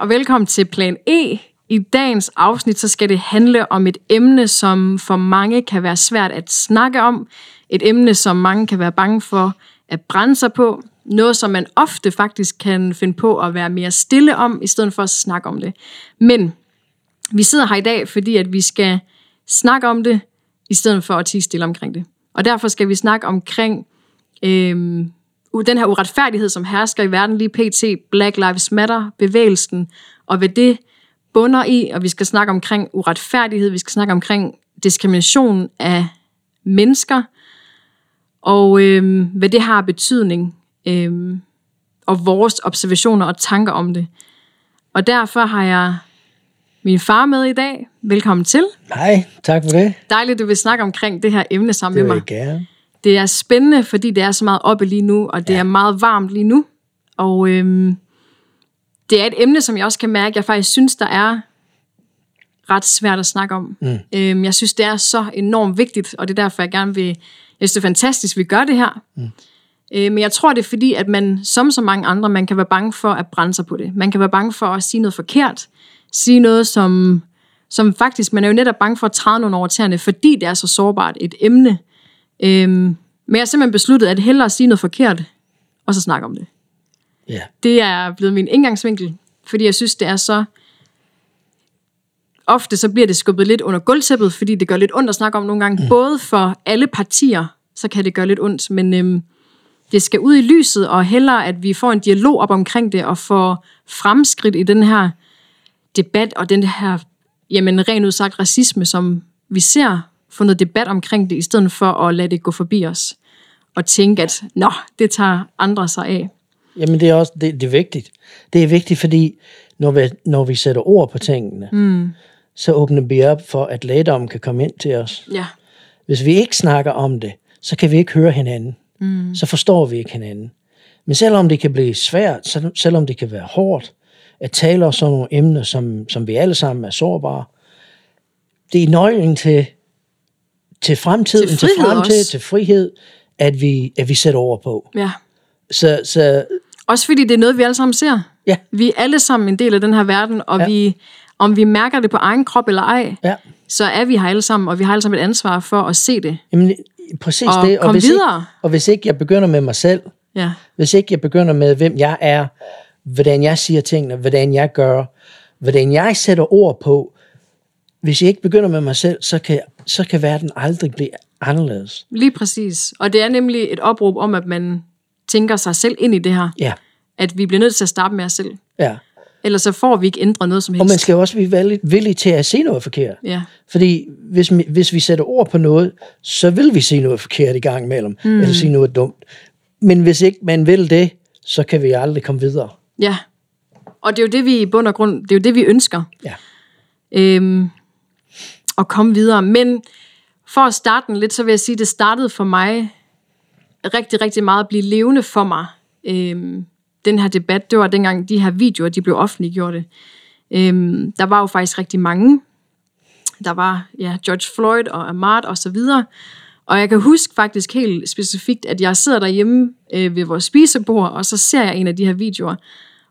og velkommen til Plan E. I dagens afsnit så skal det handle om et emne, som for mange kan være svært at snakke om. Et emne, som mange kan være bange for at brænde sig på. Noget, som man ofte faktisk kan finde på at være mere stille om, i stedet for at snakke om det. Men vi sidder her i dag, fordi at vi skal snakke om det, i stedet for at tige stille omkring det. Og derfor skal vi snakke omkring øh, den her uretfærdighed, som hersker i verden lige pt. Black Lives Matter, bevægelsen, og hvad det bunder i, og vi skal snakke omkring uretfærdighed, vi skal snakke omkring diskrimination af mennesker, og øhm, hvad det har betydning, øhm, og vores observationer og tanker om det. Og derfor har jeg min far med i dag. Velkommen til. Hej, tak for det. Dejligt, du vil snakke omkring det her emne sammen Det med vil mig. jeg gerne. Det er spændende, fordi det er så meget oppe lige nu, og det ja. er meget varmt lige nu. Og øhm, det er et emne, som jeg også kan mærke, jeg faktisk synes, der er ret svært at snakke om. Mm. Øhm, jeg synes, det er så enormt vigtigt, og det er derfor, jeg gerne vil... Jeg synes, det er fantastisk, vi gør det her. Mm. Øh, men jeg tror, det er fordi, at man, som så mange andre, man kan være bange for at brænde sig på det. Man kan være bange for at sige noget forkert. Sige noget, som, som faktisk... Man er jo netop bange for at træde nogle over tæerne, fordi det er så sårbart et emne. Øhm, men jeg har simpelthen besluttet, at hellere sige noget forkert, og så snakke om det. Ja. Det er blevet min indgangsvinkel, fordi jeg synes, det er så... Ofte så bliver det skubbet lidt under gulvtæppet, fordi det gør lidt ondt at snakke om nogle gange. Mm. Både for alle partier, så kan det gøre lidt ondt, men øhm, det skal ud i lyset, og hellere, at vi får en dialog op omkring det, og får fremskridt i den her debat, og den her, jamen rent udsagt racisme, som vi ser, få noget debat omkring det, i stedet for at lade det gå forbi os, og tænke, at nå, det tager andre sig af. Jamen det er også det, det er vigtigt. Det er vigtigt, fordi når vi, når vi sætter ord på tingene, mm. så åbner vi op for, at lægdommen kan komme ind til os. Ja, Hvis vi ikke snakker om det, så kan vi ikke høre hinanden. Mm. Så forstår vi ikke hinanden. Men selvom det kan blive svært, sel- selvom det kan være hårdt, at tale om sådan nogle emner, som, som vi alle sammen er sårbare, det er nøglen til, til fremtiden, Til til, frihed fremtid, også. til frihed, at vi, at vi sætter ord på. ja. Så, så Også fordi det er noget, vi alle sammen ser. ja, Vi er alle sammen en del af den her verden, og ja. Vi, om vi mærker det på egen krop eller ej, ja. så er vi her alle sammen, og vi har alle sammen et ansvar for at se det. Jamen, præcis Og det. kom hvis videre. Ikke, og hvis ikke jeg begynder med mig selv, Ja, hvis ikke jeg begynder med, hvem jeg er, hvordan jeg siger tingene, hvordan jeg gør, hvordan jeg sætter ord på, hvis jeg ikke begynder med mig selv, så kan, så kan verden aldrig blive anderledes. lige præcis. Og det er nemlig et opråb om, at man tænker sig selv ind i det her. Ja, At vi bliver nødt til at starte med os selv. ja. Ellers så får vi ikke ændret noget som Og man helst. skal jo også være villig, til at sige noget forkert. Ja, Fordi hvis, vi- hvis vi sætter ord på noget, så vil vi sige noget forkert i gang imellem, mm. eller sige noget dumt. Men hvis ikke man vil det, så kan vi aldrig komme videre. ja. Og det er jo det, vi i bund og grund, det er jo det, vi ønsker. Ja. øhm, og komme videre. Men for at starte den lidt, så vil jeg sige, at det startede for mig rigtig, rigtig meget at blive levende for mig. Øhm, den her debat, det var dengang de her videoer, de blev offentliggjorte. Øhm, der var jo faktisk rigtig mange. Der var ja, George Floyd og Ahmad og så videre. Og jeg kan huske faktisk helt specifikt, at jeg sidder derhjemme øh, ved vores spisebord, og så ser jeg en af de her videoer,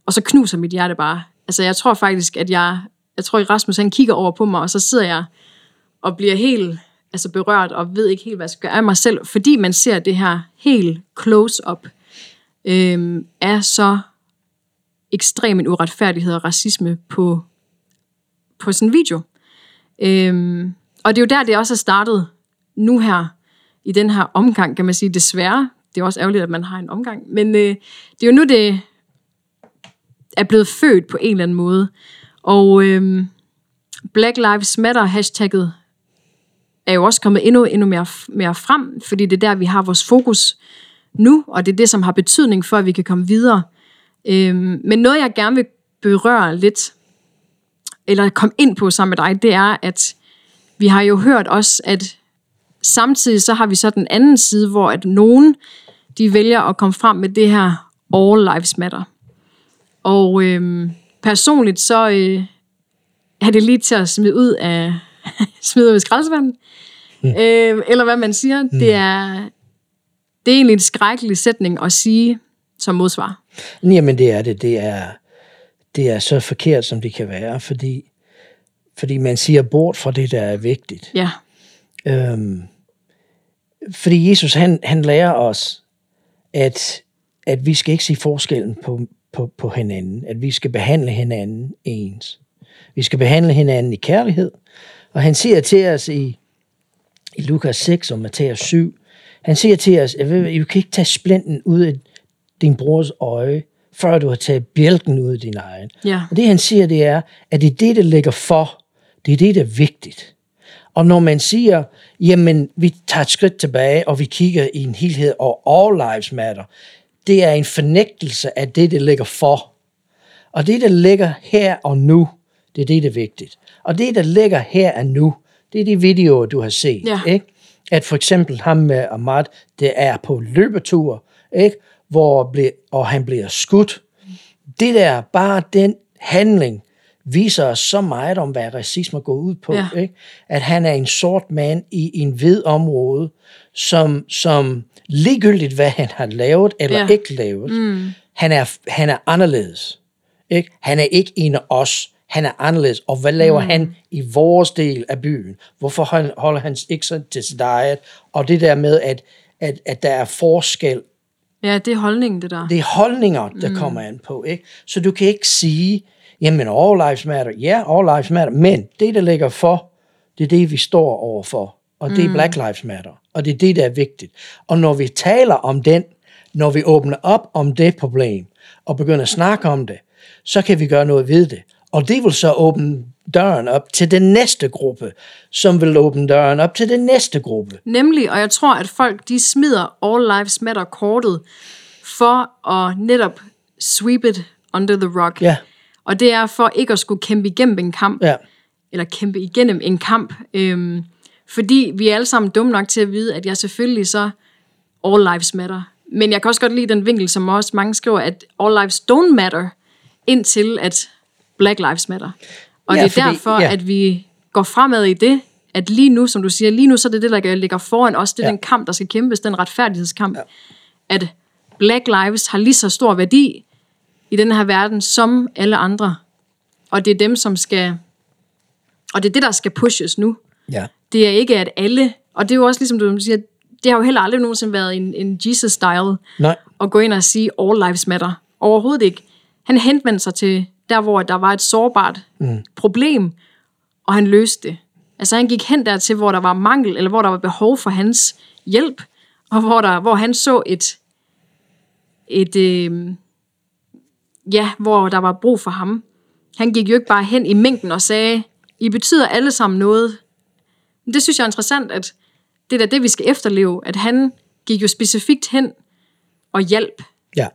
og så knuser mit hjerte bare. Altså jeg tror faktisk, at jeg, jeg tror, at Rasmus han kigger over på mig, og så sidder jeg og bliver helt altså berørt, og ved ikke helt, hvad jeg skal gøre af mig selv, fordi man ser det her helt close-up, øh, er så ekstrem en uretfærdighed og racisme på, på sådan en video. Øh, og det er jo der, det også er startet nu her, i den her omgang, kan man sige, desværre. Det er også ærgerligt, at man har en omgang. Men øh, det er jo nu, det er blevet født på en eller anden måde. Og øh, Black Lives Matter hashtagget er jo også kommet endnu, endnu mere, mere frem, fordi det er der, vi har vores fokus nu, og det er det, som har betydning for, at vi kan komme videre. Øhm, men noget, jeg gerne vil berøre lidt, eller komme ind på sammen med dig, det er, at vi har jo hørt også, at samtidig så har vi så den anden side, hvor at nogen, de vælger at komme frem med det her All Lives Matter. Og øhm, personligt så øh, er det lige til at smide ud af smide ud af skraldespanden. Mm. Øh, eller hvad man siger. Mm. Det, er, det er egentlig en skrækkelig sætning at sige som modsvar. Jamen det er det. Det er, det det er så forkert, som det kan være, fordi, fordi man siger bort fra det, der er vigtigt. Ja. Øhm, fordi Jesus, han, han lærer os, at, at vi skal ikke se forskellen på, på, på hinanden, at vi skal behandle hinanden ens. Vi skal behandle hinanden i kærlighed, og han siger til os i, i Lukas 6 og Matthæus 7, han siger til os, at du kan ikke tage splinten ud af din brors øje, før du har taget bjælken ud af din egen. Ja. Og det han siger, det er, at det er det, der ligger for. Det er det, der er vigtigt. Og når man siger, jamen, vi tager et skridt tilbage, og vi kigger i en helhed, og all lives matter, det er en fornægtelse af det, der ligger for. Og det, der ligger her og nu, det er det, der er vigtigt. Og det, der ligger her og nu, det er de videoer, du har set. Ja. Ikke? At for eksempel ham med Ahmad, det er på løbetur, ikke? Hvor ble, og han bliver skudt. Det der, bare den handling, viser os så meget om, hvad racisme går ud på. Ja. Ikke? At han er en sort mand i en hvid område, som, som ligegyldigt, hvad han har lavet eller Ja. ikke lavet, mm. han, er, han er anderledes. Ikke? Han er ikke en af os. Han er anderledes. Og hvad laver mm. han i vores del af byen? Hvorfor han- holder han ikke så til sit eget? Og det der med, at, at, at der er forskel Ja, det er holdningen, det der. det er holdninger, der mm. kommer an på. Ikke? Så du kan ikke sige, jamen all lives matter. Ja, all lives matter. Men det, der ligger for, det er det, vi står overfor. Og det er Black Lives Matter. Og det er det, der er vigtigt. Og når vi taler om den, når vi åbner op om det problem, og begynder at snakke om det, så kan vi gøre noget ved det. Og det vil så åbne døren op til den næste gruppe, som vil åbne døren op til den næste gruppe. Nemlig, og jeg tror, at folk de smider All Lives Matter kortet for at netop sweep it under the rug. Ja, Og det er for ikke at skulle kæmpe igennem en kamp, ja, eller kæmpe igennem en kamp. Øhm, fordi vi er alle sammen dumme nok til at vide, at jeg selvfølgelig så All Lives Matter. Men jeg kan også godt lide den vinkel, som også mange skriver, at All Lives Don't Matter, indtil at Black Lives Matter. Og Ja, det er fordi- derfor, ja. at vi går fremad i det, at lige nu, som du siger, lige nu så er det det, der ligger foran os. Det er Ja. den kamp, der skal kæmpes, den retfærdighedskamp. Ja. At Black Lives har lige så stor værdi i den her verden, som alle andre. Og det er dem, som skal... Og det er det, der skal pushes nu. ja. Det er ikke, at alle... Og det er jo også ligesom du siger, det har jo heller aldrig nogensinde været en, en Jesus-style Nej, at gå ind og sige, all lives matter. Overhovedet ikke. Han henvendte sig til der, hvor der var et sårbart mm. problem, og han løste det. Altså han gik hen dertil, hvor der var mangel, eller hvor der var behov for hans hjælp, og hvor, der, hvor han så et, et øh, ja, hvor der var brug for ham. Han gik jo ikke bare hen i mængden og sagde, I betyder alle sammen noget. Men det synes jeg er interessant, at det er da det, vi skal efterleve, at han gik jo specifikt hen og hjalp. Ja.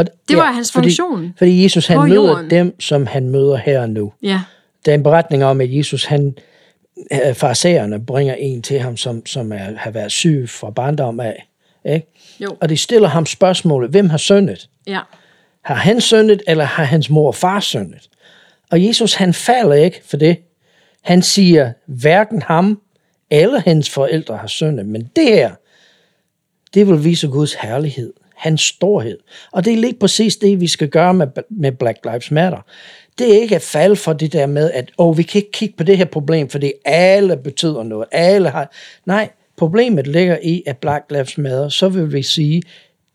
Og Det var hans funktion Fordi, fordi Jesus han møder jorden. dem, som han møder her og nu. Ja, Der er en beretning om, at Jesus, han, øh, farisæerne bringer en til ham, som, som er, har været syg fra barndom af. Ikke? jo, Og de stiller ham spørgsmålet, hvem har syndet? ja, Har han syndet, eller har hans mor og far syndet? Og Jesus, han falder ikke for det. Han siger, hverken ham eller hans forældre har syndet, men det her, det vil vise Guds herlighed, hans storhed. Og det er lige præcis det, vi skal gøre med, med Black Lives Matter. Det er ikke at falde for det der med, at oh, vi kan ikke kigge på det her problem, fordi alle betyder noget. Alle har... Nej, problemet ligger i, at Black Lives Matter, så vil vi sige,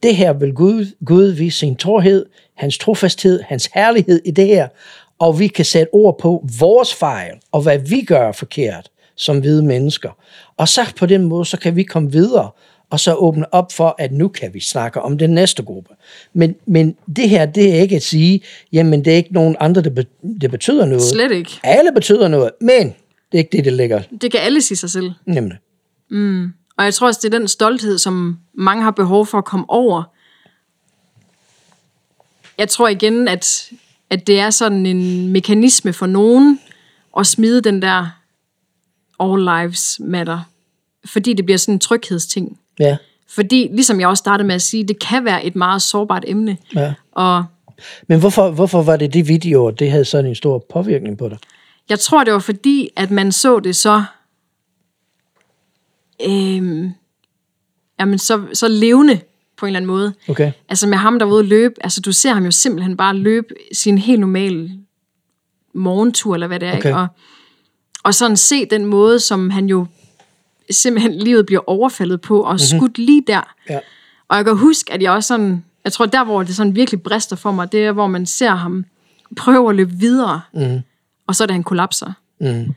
det her vil Gud, Gud vise sin torhed, hans trofasthed, hans herlighed i det her, og vi kan sætte ord på vores fejl, og hvad vi gør forkert som hvide mennesker. Og så på den måde, så kan vi komme videre, og så åbne op for, at nu kan vi snakke om den næste gruppe. Men, men det her, det er ikke at sige, jamen det er ikke nogen andre, der, be, der betyder noget. slet ikke. Alle betyder noget, men det er ikke det, det ligger Det kan alle sige sig selv. nemlig. Og jeg tror også, det er den stolthed, som mange har behov for at komme over. Jeg tror igen, at, at det er sådan en mekanisme for nogen at smide den der all lives matter. Fordi det bliver sådan en tryghedsting. Ja, Fordi, ligesom jeg også startede med at sige, det kan være et meget sårbart emne. ja. Og Men hvorfor, hvorfor var det de videoer, det havde sådan en stor påvirkning på dig? Jeg tror, det var fordi, at man så det så, øhm, jamen så, så levende på en eller anden måde. Okay. Altså med ham, der var ude at løbe, altså du ser ham jo simpelthen bare løbe sin helt normale morgentur, eller hvad det er, Okay. ikke? Og, og sådan se den måde, som han jo simpelthen livet bliver overfaldet på, og mm-hmm. skudt lige der. Ja. Og jeg kan huske, at jeg også sådan, jeg tror der, hvor det sådan virkelig brister for mig, det er, hvor man ser ham prøve at løbe videre, Mm. og så er det, han kollapser. Mm.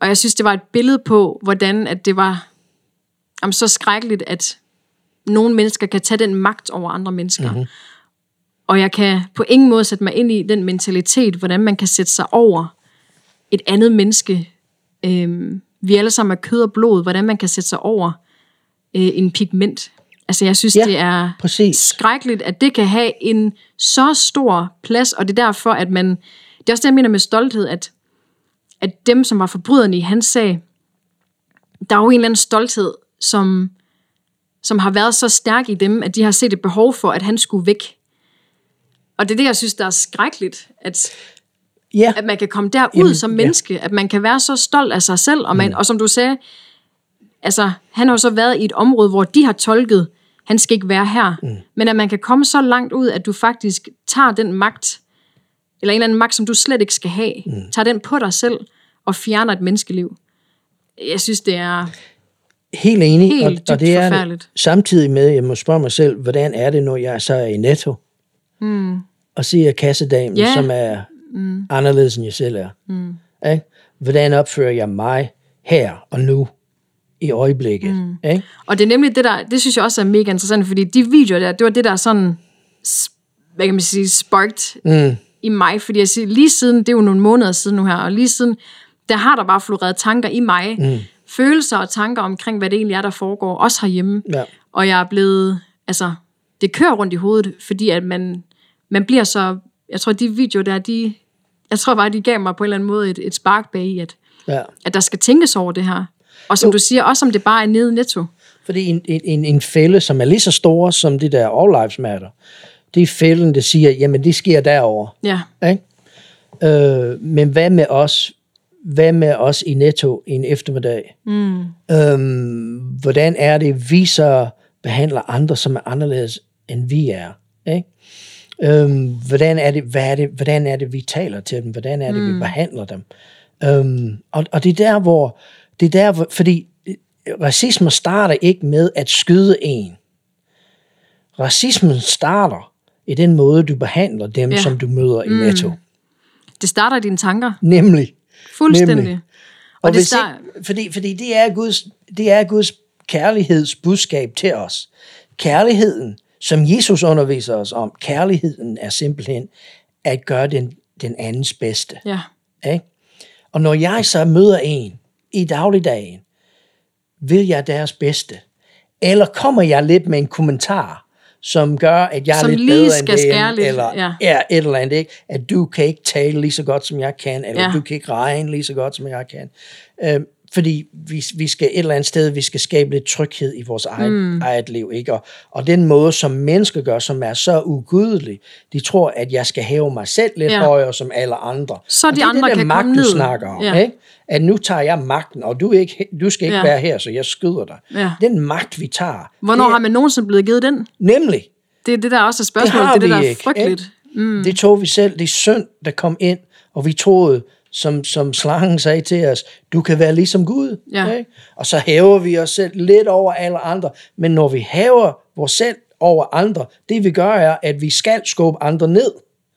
Og jeg synes, det var et billede på, hvordan at det var jamen, så skrækkeligt, at nogle mennesker kan tage den magt over andre mennesker. Mm-hmm. Og jeg kan på ingen måde sætte mig ind i den mentalitet, hvordan man kan sætte sig over et andet menneske. Øhm, vi alle sammen er kød og blod, hvordan man kan sætte sig over øh, en pigment. Altså jeg synes, Ja, det er præcis. skrækkeligt, at det kan have en så stor plads, og det er derfor, at man, det er også det, jeg mener med stolthed, at, at dem, som var forbryderne i hans sag, der er jo en eller anden stolthed, som, som har været så stærk i dem, at de har set et behov for, at han skulle væk. Og det er det, jeg synes, der er skrækkeligt, at, Ja, at man kan komme derud Jamen, som menneske, ja. at man kan være så stolt af sig selv, og, man, mm. og som du sagde, altså, han har jo så været i et område, hvor de har tolket, han skal ikke være her, mm. men at man kan komme så langt ud, at du faktisk tager den magt, eller en eller anden magt, som du slet ikke skal have, mm. tager den på dig selv, og fjerner et menneskeliv. Jeg synes, det er... helt enig. Helt og, og det er samtidig med, jeg må spørge mig selv, hvordan er det, når jeg så er i Netto, mm. og ser kassedamen, Ja. som er mm. anderledes, end jeg selv er. Mm. Ikke? Hvordan opfører jeg mig her og nu, i øjeblikket? Mm. Ikke? Og det er nemlig det der, det synes jeg også er mega interessant, fordi de videoer der, det var det der sådan, hvad kan man sige, sparked Mm. i mig, fordi jeg siger, lige siden, det er jo nogle måneder siden nu her, og lige siden, der har der bare floreret tanker i mig, mm. følelser og tanker omkring, hvad det egentlig er, der foregår, også herhjemme. Ja. Og jeg er blevet, altså, det kører rundt i hovedet, fordi at man, man bliver så, jeg tror, de videoer der, de, jeg tror bare, de gav mig på en eller anden måde et, et spark bag i, at, Ja. at der skal tænkes over det her. Og som du siger, også om det bare er nede i netto. Fordi en, en, en, en fælde, som er lige så stor som det der All Lives Matter, det er fælden, der siger, jamen det sker derovre. Ja, Ikke? Øh, men hvad med os? Hvad med os i Netto en eftermiddag? Mm. Øhm, hvordan er det, vi så behandler andre, som er anderledes, end vi er? Ikke? Øhm, hvordan, er det, hvad er det, hvordan er det, vi taler til dem? Hvordan er det, mm. vi behandler dem? Øhm, og, og det er der, hvor, det er der, hvor, fordi øh, racisme starter ikke med at skyde en. Racismen starter i den måde, du behandler dem, ja. Som du møder i Netto. det starter i dine tanker. Nemlig. Fuldstændig. Nemlig. Og, Og det start, ikke, fordi, fordi det er Guds, det er Guds kærlighedsbudskab til os. Kærligheden, som Jesus underviser os om, kærligheden er simpelthen at gøre den, den andens bedste. ja. Ikke? Og når jeg så møder en i dagligdagen, vil jeg deres bedste? Eller kommer jeg lidt med en kommentar, som gør, at jeg Som er lidt bedre end det, lidt, eller ja. ja, et eller andet, ikke? at du kan ikke tale lige så godt, som jeg kan, eller ja. du kan ikke regne lige så godt, som jeg kan. Øhm, fordi vi, vi skal et eller andet sted, vi skal skabe lidt tryghed i vores eget, mm. eget liv. Ikke? Og, og den måde, som mennesker gør, som er så ugudelig, de tror, at jeg skal hæve mig selv lidt Ja. højere som alle andre. Så Og de det er andre det der kan magt, komme du snakker om. Ja. Ikke? At nu tager jeg magten, og du, ikke, du skal ikke Ja. være her, så jeg skyder dig. Ja. Den magt, vi tager. Hvornår det, har man nogensinde blevet givet den? Nemlig. Det er det, der også er spørgsmålet. Det Det, er det, der er ikke, frygteligt. Mm. Det tog vi selv. Det er synd, der kom ind, og vi troede, som, som slangen sagde til os, du kan være ligesom Gud. Ja. Ikke? Og så hæver vi os selv lidt over alle andre. Men når vi hæver vores selv over andre, det vi gør er, at vi skal skubbe andre ned.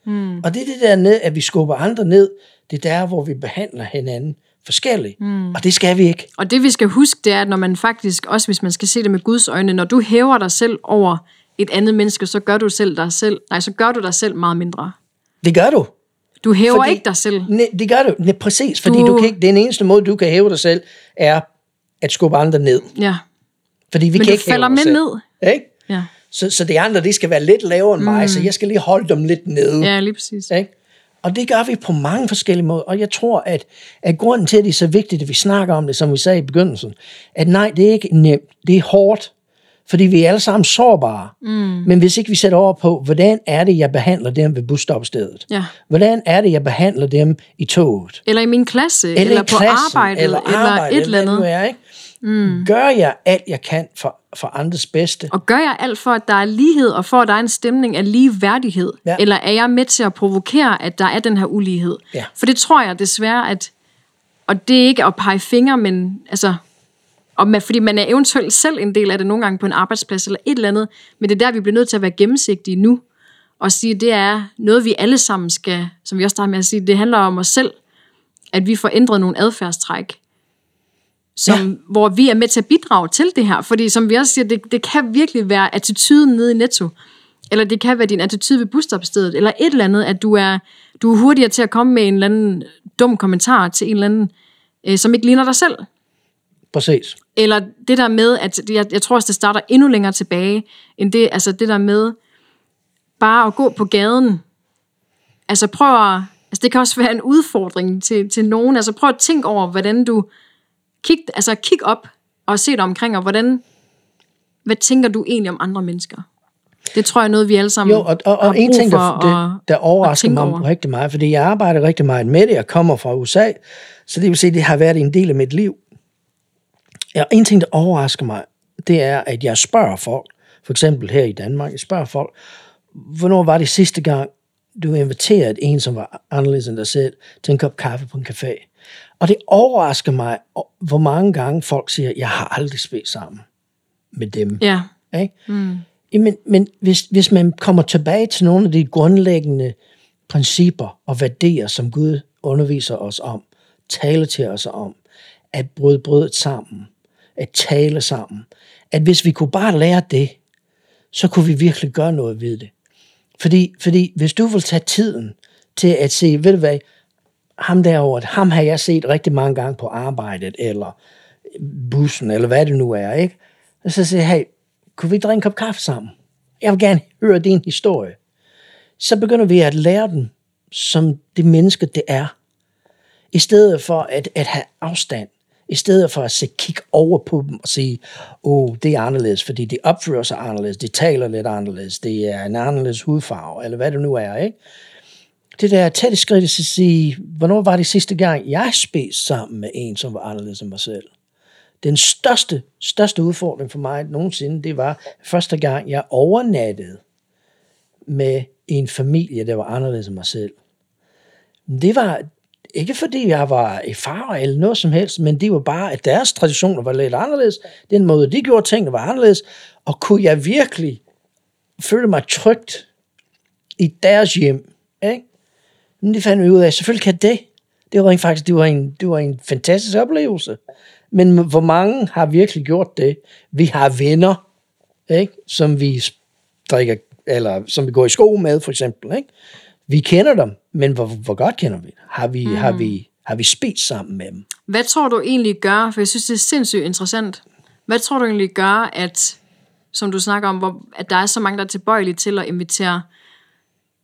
Mm. Og det er det der ned, at vi skubber andre ned, det er der, hvor vi behandler hinanden forskelligt. Mm. Og det skal vi ikke. Og det vi skal huske, det er, at når man faktisk, også hvis man skal se det med Guds øjne, når du hæver dig selv over et andet menneske, så gør du selv dig selv, nej, så gør du dig selv meget mindre. Det gør du. Du hæver Fordi- ikke dig selv. Ne, det gør du. Ne, præcis, fordi Du- du... Kan ikke, den eneste måde, du kan hæve dig selv, er at skubbe andre ned. Ja. Fordi vi Men kan ikke falder med selv. ned. Ikke? Ja. Så, så de andre, de skal være lidt lavere end mig, så jeg skal lige holde dem lidt nede. ja, lige præcis. Ikke? Og det gør vi på mange forskellige måder. Og jeg tror, at, at grunden til, at det er så vigtigt, at vi snakker om det, som vi sagde i begyndelsen, at nej, det er ikke nemt. Det er hårdt. Fordi vi er alle sammen sårbare. Mm. Men hvis ikke vi sætter over på, hvordan er det, jeg behandler dem ved busstopstedet? Ja. Hvordan er det, jeg behandler dem i toget? Eller i min klasse, eller, eller, eller i på klassen, arbejdet, eller, eller, arbejde, eller et eller andet. Er, ikke? Mm. Gør jeg alt, jeg kan for, for andres bedste. Og gør jeg alt for, at der er lighed, og for, at der er en stemning af lige værdighed? Ja. Eller er jeg med til at provokere, at der er den her ulighed? Ja. For det tror jeg desværre, at... Og det er ikke at pege fingre, men altså... Og man, fordi man er eventuelt selv en del af det nogle gange på en arbejdsplads eller et eller andet, men det er der, vi bliver nødt til at være gennemsigtige nu, og sige, det er noget, vi alle sammen skal, som vi også starter med at sige, det handler om os selv, at vi får ændret nogle adfærdstræk, som, ja. hvor vi er med til at bidrage til det her. Fordi som vi også siger, det, det kan virkelig være attituden nede i Netto, eller det kan være din attitude ved busstopstedet, eller et eller andet, at du er, du er hurtigere til at komme med en eller anden dum kommentar til en eller anden, øh, som ikke ligner dig selv. Præcis. Eller det der med, at jeg, jeg tror også, det starter endnu længere tilbage, end det, altså det der med bare at gå på gaden. Altså prøv at, altså det kan også være en udfordring til, til nogen. Altså prøv at tænke over, hvordan du, kig, altså kig op og se dig omkring, og hvordan, hvad tænker du egentlig om andre mennesker? Det tror jeg er noget, vi alle sammen Jo, og, og, og en ting, der, det, der overrasker mig over. rigtig meget, fordi jeg arbejder rigtig meget med det, jeg kommer fra USA, så det vil sige, det har været en del af mit liv. Ja, en ting, der overrasker mig, det er, at jeg spørger folk, for eksempel her i Danmark, jeg spørger folk, hvornår var det sidste gang, du inviterede en, som var anderledes end dig selv, til en kop kaffe på en café? Og det overrasker mig, hvor mange gange folk siger, jeg har aldrig spist sammen med dem. Ja, Ikke? Mm. Jamen, men hvis, hvis man kommer tilbage til nogle af de grundlæggende principper og værdier, som Gud underviser os om, taler til os om, at bryde brødet sammen, at tale sammen, at hvis vi kunne bare lære det, så kunne vi virkelig gøre noget ved det. Fordi, fordi hvis du vil tage tiden til at se, ved du hvad, ham derovre, ham har jeg set rigtig mange gange på arbejdet, eller bussen, eller hvad det nu er, ikke? Og så siger jeg, hey, kunne vi drikke en kop kaffe sammen? Jeg vil gerne høre din historie. Så begynder vi at lære dem, som det menneske det er. I stedet for at, at have afstand. I stedet for at se, kigge over på dem og sige, åh, oh, det er anderledes, fordi de opfører sig anderledes, de taler lidt anderledes, det er en anderledes hudfarve, eller hvad det nu er, ikke? Det der tætte skridt at sige, hvornår var det sidste gang, jeg spiste sammen med en, som var anderledes end mig selv? Den største, største udfordring for mig nogensinde, det var første gang, jeg overnattede med en familie, der var anderledes end mig selv. Det var ikke fordi jeg var i far eller noget som helst, men det var bare, at deres traditioner var lidt anderledes. Den måde, de gjorde tingene var anderledes. Og kunne jeg virkelig føle mig trygt i deres hjem? Ikke? Men det fandt vi ud af, selvfølgelig kan det. Det var rent faktisk det var en, det var en fantastisk oplevelse. Men hvor mange har virkelig gjort det? Vi har venner, ikke? som vi drikker, eller som vi går i skole med, for eksempel. Ikke? Vi kender dem, men hvor, hvor godt kender vi? Har vi, mm. har, vi, har vi spist sammen med dem? Hvad tror du egentlig gør, for jeg synes, det er sindssygt interessant, hvad tror du egentlig gør, at, som du snakker om, hvor, at der er så mange, der er tilbøjelige til at invitere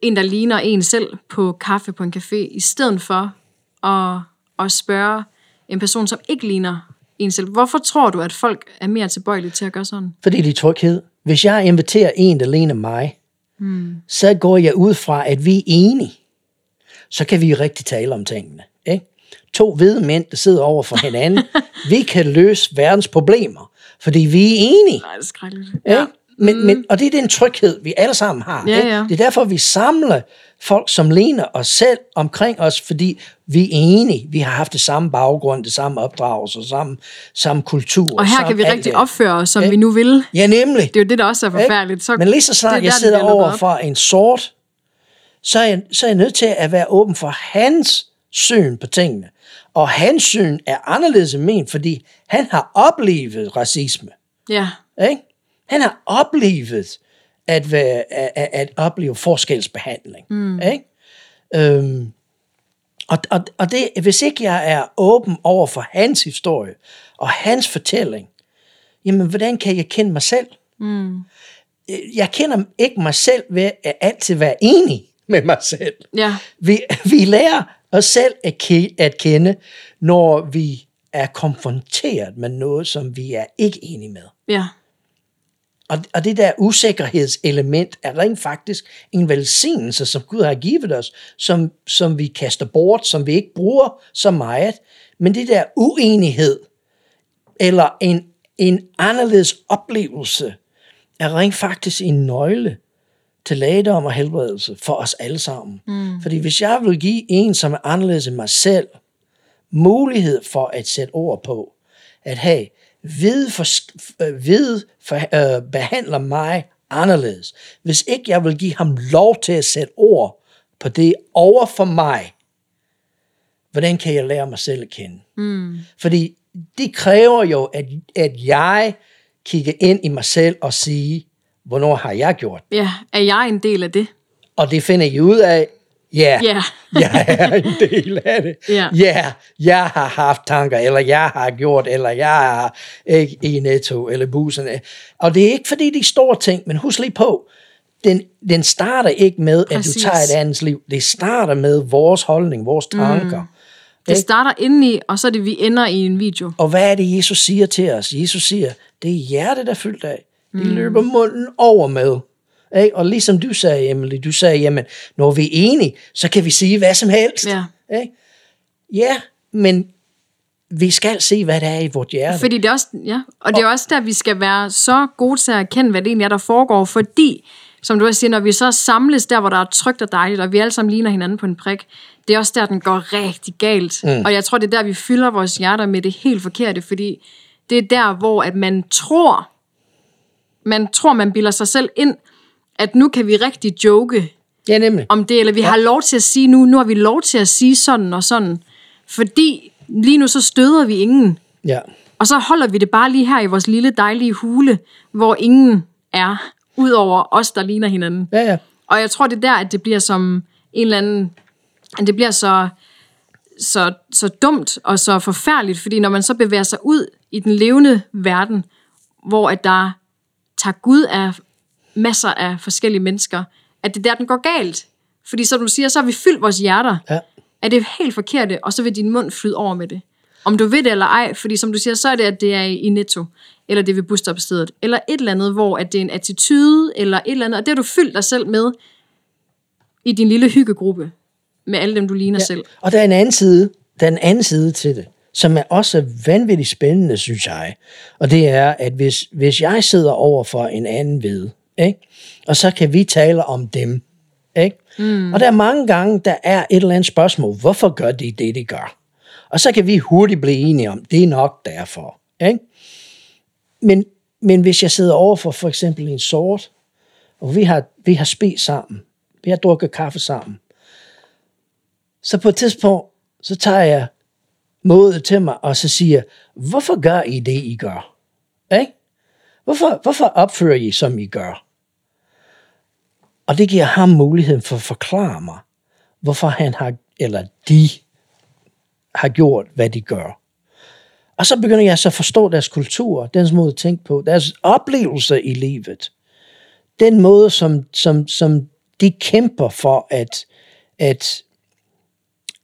en, der ligner en selv på kaffe på en café, i stedet for at, at spørge en person, som ikke ligner en selv. Hvorfor tror du, at folk er mere tilbøjelige til at gøre sådan? Fordi det er tryghed. Hvis jeg inviterer en, der ligner mig, mm. så går jeg ud fra, at vi er enige. Så kan vi rigtig tale om tingene. Ikke? To hvide mænd, der sidder over for hinanden. vi kan løse verdens problemer, fordi vi er enige. Nej, det er skrækkeligt. Ja. Men, men, og det er den tryghed, vi alle sammen har. Ja, ikke? ja. Det er derfor, vi samler folk, som ligner os selv omkring os, fordi vi er enige. Vi har haft det samme baggrund, det samme opdragelse, samme, samme kultur. Og her samme kan vi rigtig det. opføre os, som Ikke? vi nu vil. Ja, nemlig. Det er jo det, der også er forfærdeligt. Så, Men lige så snart jeg sidder over for en sort, så er, jeg, så er jeg nødt til at være åben for hans syn på tingene. Og hans syn er anderledes end min, fordi han har oplevet racisme. Ja, Ikke? Han har oplevet at, være, at, at, opleve forskelsbehandling. Mm. Ikke? Øhm, og, og, og det, hvis ikke jeg er åben over for hans historie og hans fortælling, jamen hvordan kan jeg kende mig selv? Mm. Jeg kender ikke mig selv ved at altid være enig med mig selv. ja, Vi, vi lærer os selv at, ke- at kende, når vi er konfronteret med noget, som vi er ikke enige med. ja. Og, og det der usikkerhedselement er rent faktisk en velsignelse, som Gud har givet os, som, som vi kaster bort, som vi ikke bruger så meget. Men det der uenighed, eller en en anderledes oplevelse er rent faktisk en nøgle til lægedom og helbredelse for os alle sammen. Mm. Fordi hvis jeg vil give en, som er anderledes end mig selv, mulighed for at sætte ord på, at hey, ved, for, øh, ved for, øh, behandler mig anderledes. Hvis ikke jeg vil give ham lov til at sætte ord på det over for mig, hvordan kan jeg lære mig selv at kende? Mm. Fordi det kræver jo, at, at jeg kigger ind i mig selv og siger, hvornår har jeg gjort? Ja, er jeg en del af det? Og det finder I ud af, ja, Ja. jeg er en del af det. Ja. ja, jeg har haft tanker, eller jeg har gjort, eller jeg har ikke i Netto, eller bussen. Og det er ikke fordi de store ting, men husk lige på, den, den starter ikke med, at Præcis. du tager et andet liv. Det starter med vores holdning, vores tanker. Mm. Det starter indeni, og så er det, vi ender i en video. Og hvad er det, Jesus siger til os? Jesus siger, det er hjertet, der er fyldt af. Det mm. løber munden over med. Ikke? Og ligesom du sagde, Emily, du sagde, jamen, når vi er enige, så kan vi sige hvad som helst. Ja. Ikke? ja men vi skal se, hvad der er i vort hjerte. Fordi det er også, ja, og det er også der, vi skal være så gode til at erkende, hvad det egentlig er, der foregår, fordi, som du også siger, når vi så samles der, hvor der er trygt og dejligt, og vi alle sammen ligner hinanden på en prik, det er også der, den går rigtig galt. Mm. Og jeg tror, det er der, vi fylder vores hjerter med det helt forkerte, fordi det er der, hvor at man tror, man tror, man bilder sig selv ind, at nu kan vi rigtig joke Ja, nemlig. om det, eller vi ja. har lov til at sige nu, nu har vi lov til at sige sådan og sådan, fordi lige nu så støder vi ingen. Ja. Og så holder vi det bare lige her i vores lille dejlige hule, hvor ingen er, udover os, der ligner hinanden. Ja, ja. Og jeg tror, det er der, at det bliver som en eller anden... At det bliver så, så, så dumt og så forfærdeligt, fordi når man så bevæger sig ud i den levende verden, hvor at der tager Gud af masser af forskellige mennesker, at det er der, den går galt. Fordi som du siger, så har vi fyldt vores hjerter Ja. er det helt forkerte, og så vil din mund flyde over med det. Om du ved det eller ej, fordi som du siger, så er det, at det er i Netto, eller det er ved busstopstedet, eller et eller andet, hvor at det er en attitude, eller et eller andet, og det har du fyldt dig selv med i din lille hyggegruppe, med alle dem, du ligner ja. selv. Og der er en anden side, der er en anden side til det, som er også vanvittigt spændende, synes jeg. Og det er, at hvis, hvis jeg sidder over for en anden ved, ikke? og så kan vi tale om dem, ikke? Mm. og der er mange gange, der er et eller andet spørgsmål, hvorfor gør de det, de gør? Og så kan vi hurtigt blive enige om, det er nok derfor. Ikke? Men, men hvis jeg sidder over for for eksempel en sort, og vi har, vi har spist sammen, vi har drukket kaffe sammen, så på et tidspunkt, så tager jeg mod til mig, og så siger, hvorfor gør I det, I gør? Ikke? Hvorfor, hvorfor opfører I, som I gør? Og det giver ham muligheden for at forklare mig, hvorfor han har, eller de har gjort, hvad de gør. Og så begynder jeg så at forstå deres kultur, deres måde at tænke på, deres oplevelser i livet. Den måde, som, som, som de kæmper for at, at,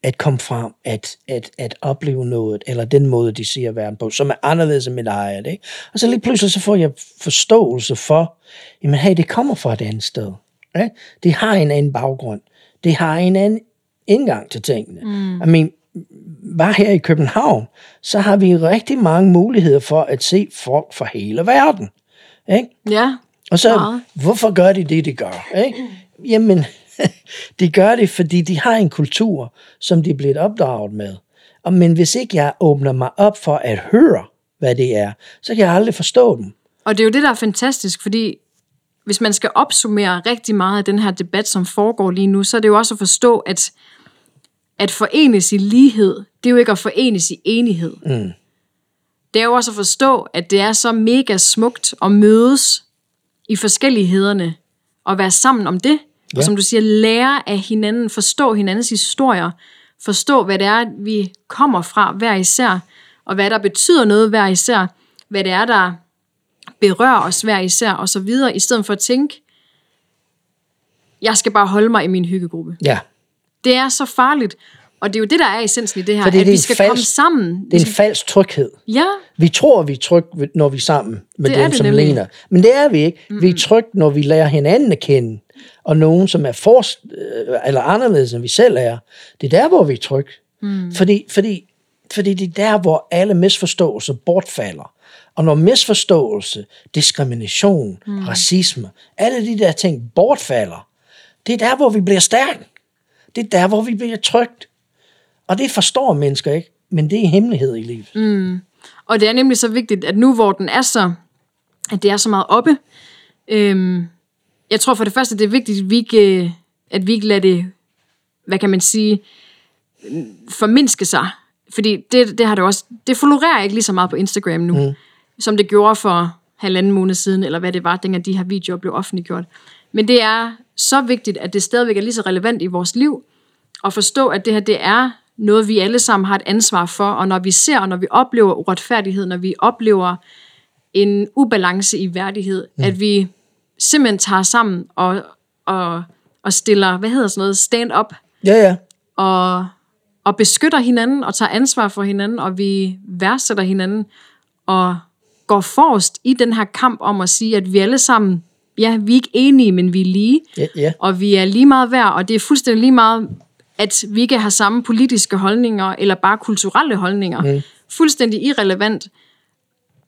at komme frem, at, at, at opleve noget, eller den måde, de ser verden på, som er anderledes end mit eget. Ikke? Og så lige pludselig så får jeg forståelse for, jamen hey, det kommer fra et andet sted. Ikke? Det har en anden baggrund. Det har en anden indgang til tingene. Mm. I mean, bare her i København, så har vi rigtig mange muligheder for at se folk fra hele verden. Ikke? Ja, Og så, Meget. hvorfor gør de det, de gør? Ikke? Jamen, de gør det, fordi de har en kultur, som de er blevet opdraget med. Og, men hvis ikke jeg åbner mig op for at høre, hvad det er, så kan jeg aldrig forstå dem. Og det er jo det, der er fantastisk, fordi hvis man skal opsummere rigtig meget af den her debat, som foregår lige nu, så er det jo også at forstå, at at forenes i lighed, det er jo ikke at forenes i enighed. Mm. Det er jo også at forstå, at det er så mega smukt at mødes i forskellighederne, og være sammen om det. Ja. Og som du siger, lære af hinanden, forstå hinandens historier, forstå, hvad det er, vi kommer fra hver især, og hvad der betyder noget hver især, hvad det er, der berører os hver især, og så videre, i stedet for at tænke, jeg skal bare holde mig i min hyggegruppe. Ja, Det er så farligt, og det er jo det, der er essensen i det her, Fordi at det vi skal falsk- komme sammen. det er en falsk tryghed. Ja, Vi tror, vi er trygge, når vi er sammen med Det dem, det som nemlig. ligner. Men det er vi ikke. Mm. Vi er trygge, når vi lærer hinanden at kende. Og nogen, som er for, eller anderledes, end vi selv er. Det er der, hvor vi er trygge. Mm. Fordi, fordi fordi det er der, hvor alle misforståelser bortfalder. Og når misforståelse, diskrimination, mm. racisme, alle de der ting bortfalder, det er der, hvor vi bliver stærke. Det er der, hvor vi bliver trygt. Og det forstår mennesker ikke, men det er hemmelighed i livet. Mm. Og det er nemlig så vigtigt, at nu hvor den er så, at det er så meget oppe, øhm, jeg tror for det første, det er vigtigt, at vi ikke, at vi ikke lader det, hvad kan man sige, formindske sig. Fordi det, det har det også, det florerer ikke lige så meget på Instagram nu, mm. som det gjorde for halvanden måned siden, eller hvad det var, dengang de her videoer blev offentliggjort. Men det er så vigtigt, at det stadigvæk er lige så relevant i vores liv, at forstå, at det her, det er noget, vi alle sammen har et ansvar for, og når vi ser, og når vi oplever uretfærdighed, når vi oplever en ubalance i værdighed, mm. at vi simpelthen tager sammen og, og, og stiller, hvad hedder sådan noget, stand up. Ja, ja. Og, og beskytter hinanden, og tager ansvar for hinanden, og vi værdsætter hinanden, og går forrest i den her kamp om at sige, at vi alle sammen, ja, vi er ikke enige, men vi er lige, ja, ja. og vi er lige meget værd, og det er fuldstændig lige meget, at vi ikke har samme politiske holdninger, eller bare kulturelle holdninger. Mm. Fuldstændig irrelevant,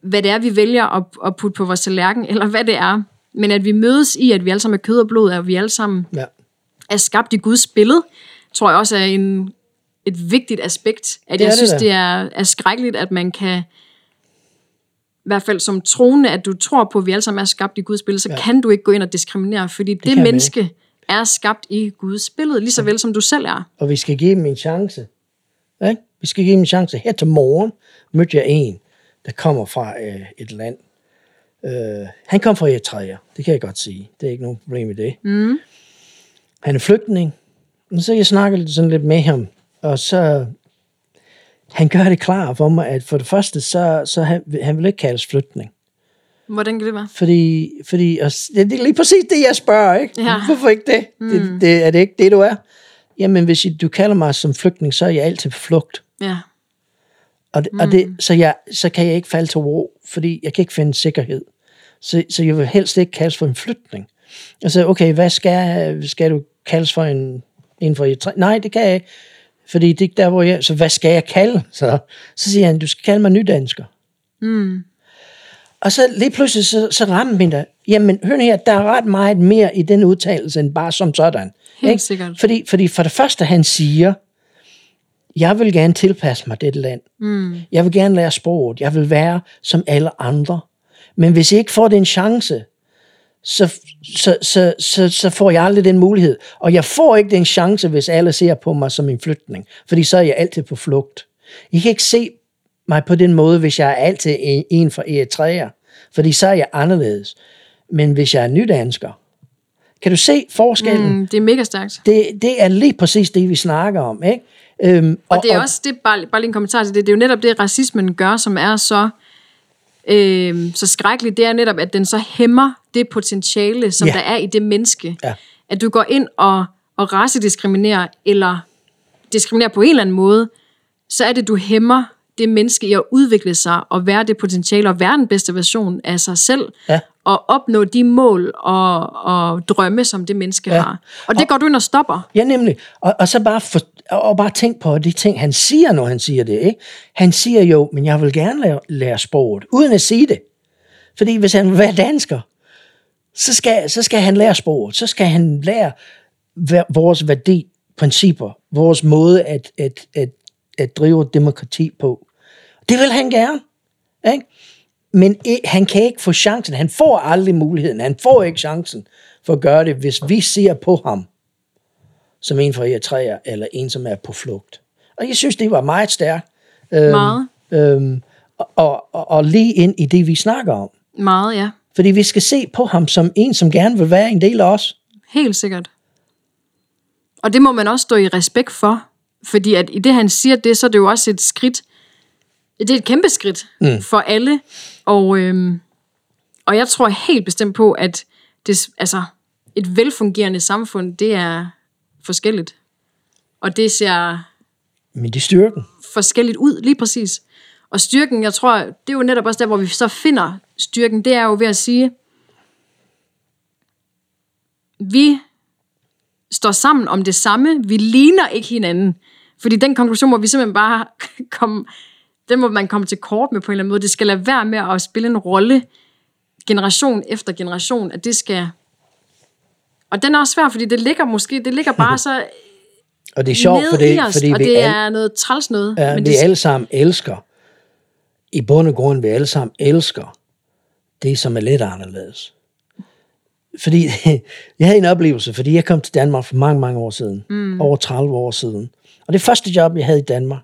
hvad det er, vi vælger at, at putte på vores tallerken, eller hvad det er. Men at vi mødes i, at vi alle sammen er kød og blod, og vi alle sammen ja. er skabt i Guds billede, tror jeg også er en, et vigtigt aspekt. At det jeg synes, det, det er, er skrækkeligt, at man kan, i hvert fald som troende, at du tror på, at vi alle sammen er skabt i Guds billede, så ja. kan du ikke gå ind og diskriminere, fordi det, det menneske er skabt i Guds billede, lige så vel som du selv er. Og vi skal give dem en chance. Ikke? Vi skal give dem en chance. Her til morgen mødte jeg en, der kommer fra øh, et land. Øh, han kom fra Eritrea, det kan jeg godt sige. Det er ikke nogen problem i det. Mm. Han er flygtning. Og så jeg snakkede sådan lidt med ham, og så han gør det klar for mig, at for det første, så, så han, han vil ikke kaldes flygtning. Hvordan kan det være? Fordi, fordi og det er lige præcis det, jeg spørger, ikke? Ja. Hvorfor ikke det? Mm. det? det? Er det ikke det, du er? Jamen, hvis du kalder mig som flygtning, så er jeg altid på flugt. Ja. Og, det, mm. og det, så, jeg, så kan jeg ikke falde til ro, fordi jeg kan ikke finde sikkerhed. Så, så jeg vil helst ikke kaldes for en flytning. Så, okay, hvad skal, skal du kaldes for en, en for et Nej, det kan jeg ikke. Fordi det er der, hvor jeg... Så hvad skal jeg kalde? Så, så siger han, du skal kalde mig nydansker. Mm. Og så lige pludselig, så, så rammer min der, jamen hør her, der er ret meget mere i den udtalelse, end bare som sådan. Helt ikke? sikkert. Fordi, fordi for det første, han siger, jeg vil gerne tilpasse mig dette land. Mm. Jeg vil gerne lære sproget. Jeg vil være som alle andre. Men hvis jeg ikke får den chance, så, så, så, så, så får jeg aldrig den mulighed. Og jeg får ikke den chance, hvis alle ser på mig som en flytning. Fordi så er jeg altid på flugt. I kan ikke se mig på den måde, hvis jeg er altid en for Eritrea. Fordi så er jeg anderledes. Men hvis jeg er nydansker, kan du se forskellen? Mm, det er mega stærkt. Det, det er lige præcis det, vi snakker om. Ikke? Øhm, og, og det er og, også, det, bare, bare lige en kommentar til det, det er jo netop det, racismen gør, som er så, øhm, så skrækkeligt, det er netop, at den så hæmmer det potentiale, som ja. der er i det menneske. Ja. At du går ind og, og racediskriminerer, eller diskriminerer på en eller anden måde, så er det, du hæmmer det menneske i at udvikle sig og være det potentiale og være den bedste version af sig selv. Ja. Og opnå de mål og, og drømme, som det menneske ja. har. Og det og, går du ind og stopper. Ja, nemlig. Og, og så bare, for, og bare tænk på de ting, han siger, når han siger det. Ikke? Han siger jo, men jeg vil gerne lære, lære sproget, uden at sige det. Fordi hvis han vil være dansker, så skal, så skal han lære sproget. Så skal han lære vores værdi, principper, vores måde at, at, at, at drive demokrati på. Det vil han gerne. Ikke? Men han kan ikke få chancen. Han får aldrig muligheden. Han får ikke chancen for at gøre det, hvis vi ser på ham som en fra Eritrea, eller en, som er på flugt. Og jeg synes, det var meget stærkt. Øhm, meget. Øhm, og, og, og lige ind i det, vi snakker om. Meget, ja. Fordi vi skal se på ham som en, som gerne vil være en del af os. Helt sikkert. Og det må man også stå i respekt for. Fordi at i det, han siger det, så er det jo også et skridt, det er et kæmpe skridt mm. for alle. Og, øhm, og jeg tror helt bestemt på, at det, altså, et velfungerende samfund, det er forskelligt. Og det ser... Men det er styrken. Forskelligt ud, lige præcis. Og styrken, jeg tror, det er jo netop også der, hvor vi så finder styrken, det er jo ved at sige, vi står sammen om det samme, vi ligner ikke hinanden, Fordi den konklusion må vi simpelthen bare komme, den må man komme til kort med på en eller anden måde. Det skal lade være med at spille en rolle generation efter generation, at det skal... Og den er også svær, fordi det ligger måske, det ligger bare så Og det er sjovt, fordi, i os, fordi og vi, det er noget træls noget. ja, men vi det, alle sammen elsker, i bund og grund, vi alle sammen elsker, det som er lidt anderledes. Fordi jeg havde en oplevelse, fordi jeg kom til Danmark for mange, mange år siden. Mm. Over 30 år siden. Og det første job, jeg havde i Danmark,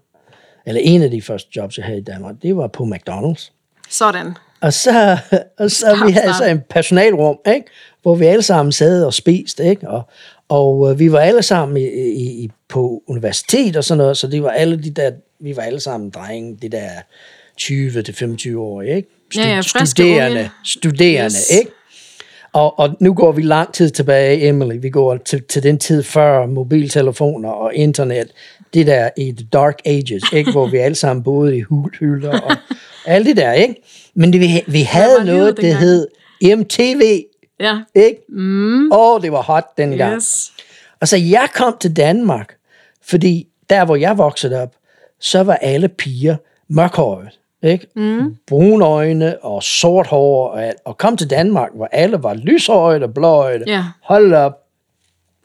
eller en af de første jobs, jeg havde i Danmark, det var på McDonald's. Sådan. Og så, og så vi havde så en personalrum, ikke? hvor vi alle sammen sad og spiste, ikke? Og, og øh, vi var alle sammen i, i, i, på universitet og sådan noget, så det var alle de der, vi var alle sammen drenge, de der 20-25 år, ikke? Ja, ja, friske studerende, unge. studerende, Yes. ikke? Og, og nu går vi lang tid tilbage, Emily. Vi går til, til den tid før mobiltelefoner og internet. Det der i the dark ages, ikke? hvor vi alle sammen boede i hul- hylder og alt det der, ikke? Men det, vi, vi havde livet noget, der dengang. hed MTV, Ja. ikke? Mm. Og det var hot dengang. Yes. Og så jeg kom til Danmark, fordi der, hvor jeg voksede op, så var alle piger mørkhårede. Ikke? Mm. Brune øjne og sort hår. Og, alt. og kom til Danmark, hvor alle var lyshårede og blåøjede. Ja. Hold op.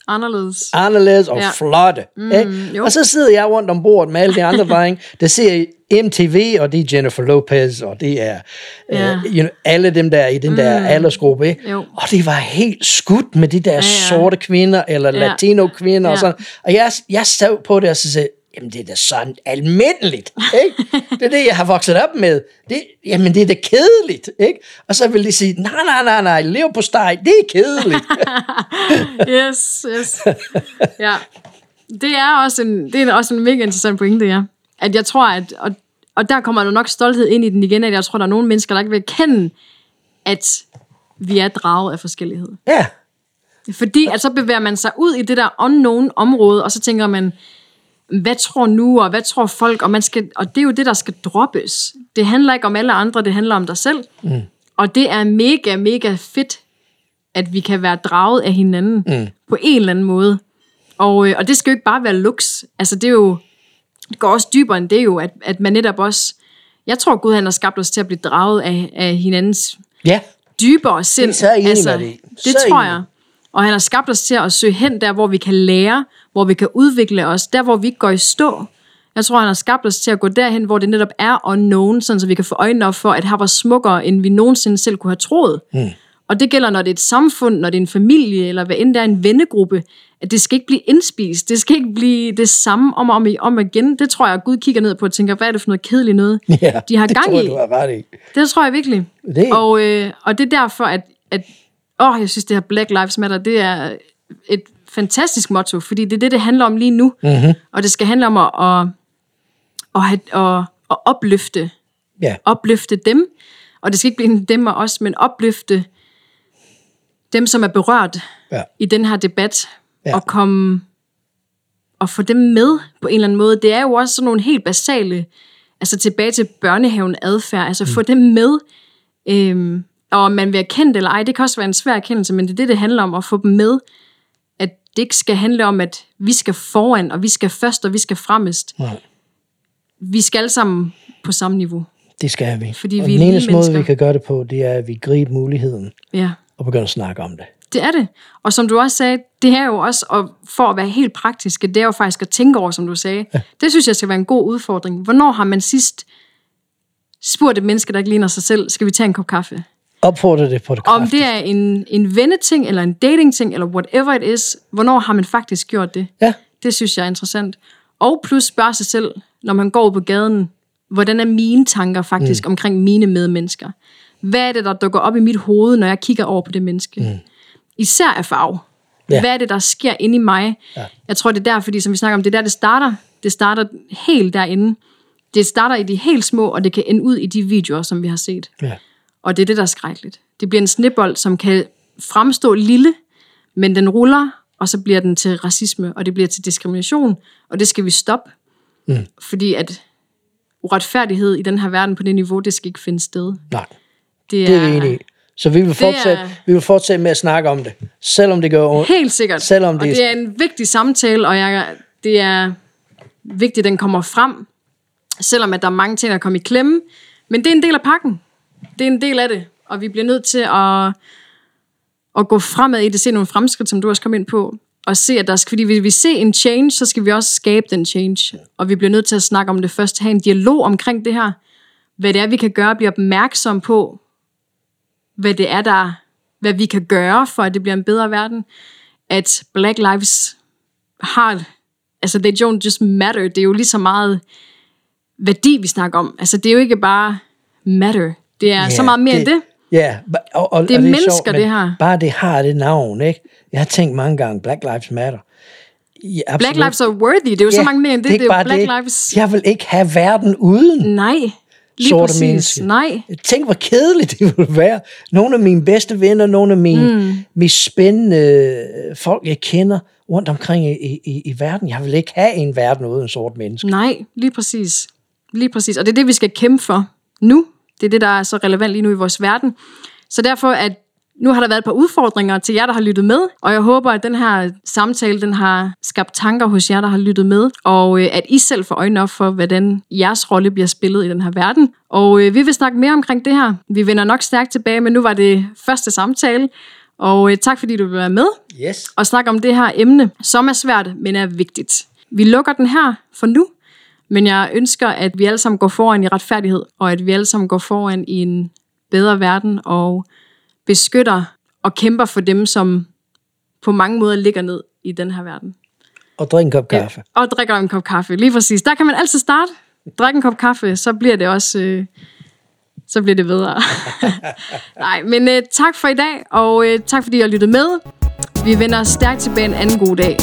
Anderledes. Anderledes og Ja. flotte. Mm, ikke? jo. Og så sidder jeg rundt om bordet med alle de andre drenge, der ser MTV, og det er Jennifer Lopez, og det er Ja. øh, you know, alle dem der i den der aldersgruppe. Ikke? Jo. Og det var helt skudt med de der ja, ja. sorte kvinder, eller Ja. latino-kvinder. Og, Ja. sådan. og jeg, jeg sad på det og så sagde, jamen det er da sådan almindeligt. Ikke? Det er det, jeg har vokset op med. Det, jamen det er da kedeligt. Ikke? Og så vil de sige, nej, nej, nej, nej, lev på steg, det er kedeligt. Yes, yes. Ja. Det er også en, det er også en mega interessant pointe, ja. At jeg tror, at, og, og der kommer jo nok stolthed ind i den igen, at jeg tror, der er nogle mennesker, der ikke vil kende, at vi er draget af forskellighed. ja, Fordi at så bevæger man sig ud i det der unknown område, og så tænker man, hvad tror nu, og hvad tror folk, og, man skal, og det er jo det, der skal droppes. Det handler ikke om alle andre, det handler om dig selv. Mm. Og det er mega, mega fedt, at vi kan være draget af hinanden mm. på en eller anden måde. Og, øh, og det skal jo ikke bare være lux. Altså det er jo, det går også dybere end det jo, at, at man netop også, jeg tror Gud han har skabt os til at blive draget af, af hinandens ja, dybere sind. så er jeg enig med dig. Det Så tror enig. jeg. Og han har skabt os til at søge hen der, hvor vi kan lære, hvor vi kan udvikle os, der hvor vi ikke går i stå. Jeg tror, han har skabt os til at gå derhen, hvor det netop er unknown, sådan så vi kan få øjnene op for, at her var smukkere, end vi nogensinde selv kunne have troet. Mm. Og det gælder, når det er et samfund, når det er en familie, eller hvad end det er en vennegruppe, at det skal ikke blive indspist. Det skal ikke blive det samme om og om, om igen. Det tror jeg, at Gud kigger ned på og tænker, hvad er det for noget kedeligt noget, ja de har det gang tror i. du har ret i. Det tror jeg virkelig. Det- Og, øh, og det er derfor, at, at åh, jeg synes, det her Black Lives Matter, det er et fantastisk motto, fordi det er det, det handler om lige nu. Mm-hmm. Og det skal handle om at, at, at, have, at, at opløfte, Ja, opløfte dem. Og det skal ikke blive en dem og os, men opløfte dem, som er berørt ja, i den her debat, ja. og komme og få dem med på en eller anden måde. Det er jo også sådan nogle helt basale, altså tilbage til børnehaven adfærd, altså mm. få dem med, øhm, og om man vil erkende det eller ej, det kan også være en svær erkendelse, men det er det, det handler om, at få dem med, at det ikke skal handle om, at vi skal foran, og vi skal først, og vi skal fremmest. Nej. Vi skal alle sammen på samme niveau. det skal vi. Fordi og vi den eneste måde, vi kan gøre det på, det er, at vi griber muligheden Ja. og begynder at snakke om det. Det er det. Og som du også sagde, det her er jo også, og for at være helt praktisk, det er jo faktisk at tænke over, som du sagde. Ja. Det synes jeg skal være en god udfordring. Hvornår har man sidst spurgt et menneske, der ikke ligner sig selv, skal vi tage en kop kaffe? Opfordre det på det Om kraftigt. det er en, en venneting, eller en datingting, eller whatever it is, hvornår har man faktisk gjort det? Ja, Det synes jeg er interessant. Og plus spørge sig selv, når man går på gaden, hvordan er mine tanker faktisk mm. omkring mine medmennesker? Hvad er det, der dukker op i mit hoved, når jeg kigger over på det menneske? Mm. Især af farve. Ja. Hvad er det, der sker inde i mig? Ja. Jeg tror, det er der, fordi som vi snakker om, det er der, det starter. Det starter helt derinde. Det starter i de helt små, og det kan ende ud i de videoer, som vi har set. ja. Og det er det, der er skrækkeligt. Det bliver en snebold, som kan fremstå lille, men den ruller, og så bliver den til racisme, og det bliver til diskrimination, og det skal vi stoppe. Mm. Fordi at uretfærdighed i den her verden på det niveau, det skal ikke finde sted. Nej, Det er, det er vi enige i. Så vi vil, fortsætte, er- vi vil fortsætte med at snakke om det, selvom det gør ondt. Helt sikkert. Selvom og det er- det er en vigtig samtale, og jeg, det er vigtigt, at den kommer frem, selvom at der er mange ting, der kommer i klemme. Men det er en del af pakken. Det er en del af det, og vi bliver nødt til at, at gå fremad i det, se nogle fremskridt, som du også kom ind på, og se, at der skal, fordi hvis vi ser en change, så skal vi også skabe den change. Og vi bliver nødt til at snakke om det først, have en dialog omkring det her, hvad det er, vi kan gøre, blive opmærksom på, hvad det er, der, hvad vi kan gøre, for at det bliver en bedre verden. At Black Lives har, altså they don't just matter, det er jo lige så meget værdi, vi snakker om. Altså det er jo ikke bare matter, det er yeah, så meget mere det, end det. Ja, og, og, Det er og mennesker, sjovt, men det her. Bare det har det navn, ikke? Jeg har tænkt mange gange, Black Lives Matter. Ja, absolut. Black Lives are worthy, det er jo så mange mere end det. er Det, er jo bare Black det. Lives... Jeg vil ikke have verden uden Nej, lige sorte præcis. mennesker. Nej. Tænk, hvor kedeligt det ville være. Nogle af mine bedste venner, nogle af mine mm. mest spændende øh, folk, jeg kender rundt omkring i, i, i verden. Jeg vil ikke have en verden uden sort menneske. Nej, lige præcis. Lige præcis. Og det er det, vi skal kæmpe for nu. Det er det, der er så relevant lige nu i vores verden. Så derfor, at nu har der været et par udfordringer til jer, der har lyttet med, og jeg håber, at den her samtale, den har skabt tanker hos jer, der har lyttet med, og øh, at I selv får øjnene op for, hvordan jeres rolle bliver spillet i den her verden. Og øh, vi vil snakke mere omkring det her. Vi vender nok stærkt tilbage, men nu var det første samtale, og øh, tak fordi du vil være med Yes. og snakke om det her emne, som er svært, men er vigtigt. Vi lukker den her for nu, men jeg ønsker, at vi alle sammen går foran i retfærdighed, og at vi alle sammen går foran i en bedre verden, og beskytter og kæmper for dem, som på mange måder ligger ned i den her verden. Og drik en kop kaffe. Og drikker en kop kaffe, lige præcis. Der kan man altid starte. Drik en kop kaffe, så bliver det også... Øh, så bliver det bedre. Nej, men øh, tak for i dag, og øh, tak fordi I har lyttet med. Vi vender stærkt tilbage en anden god dag.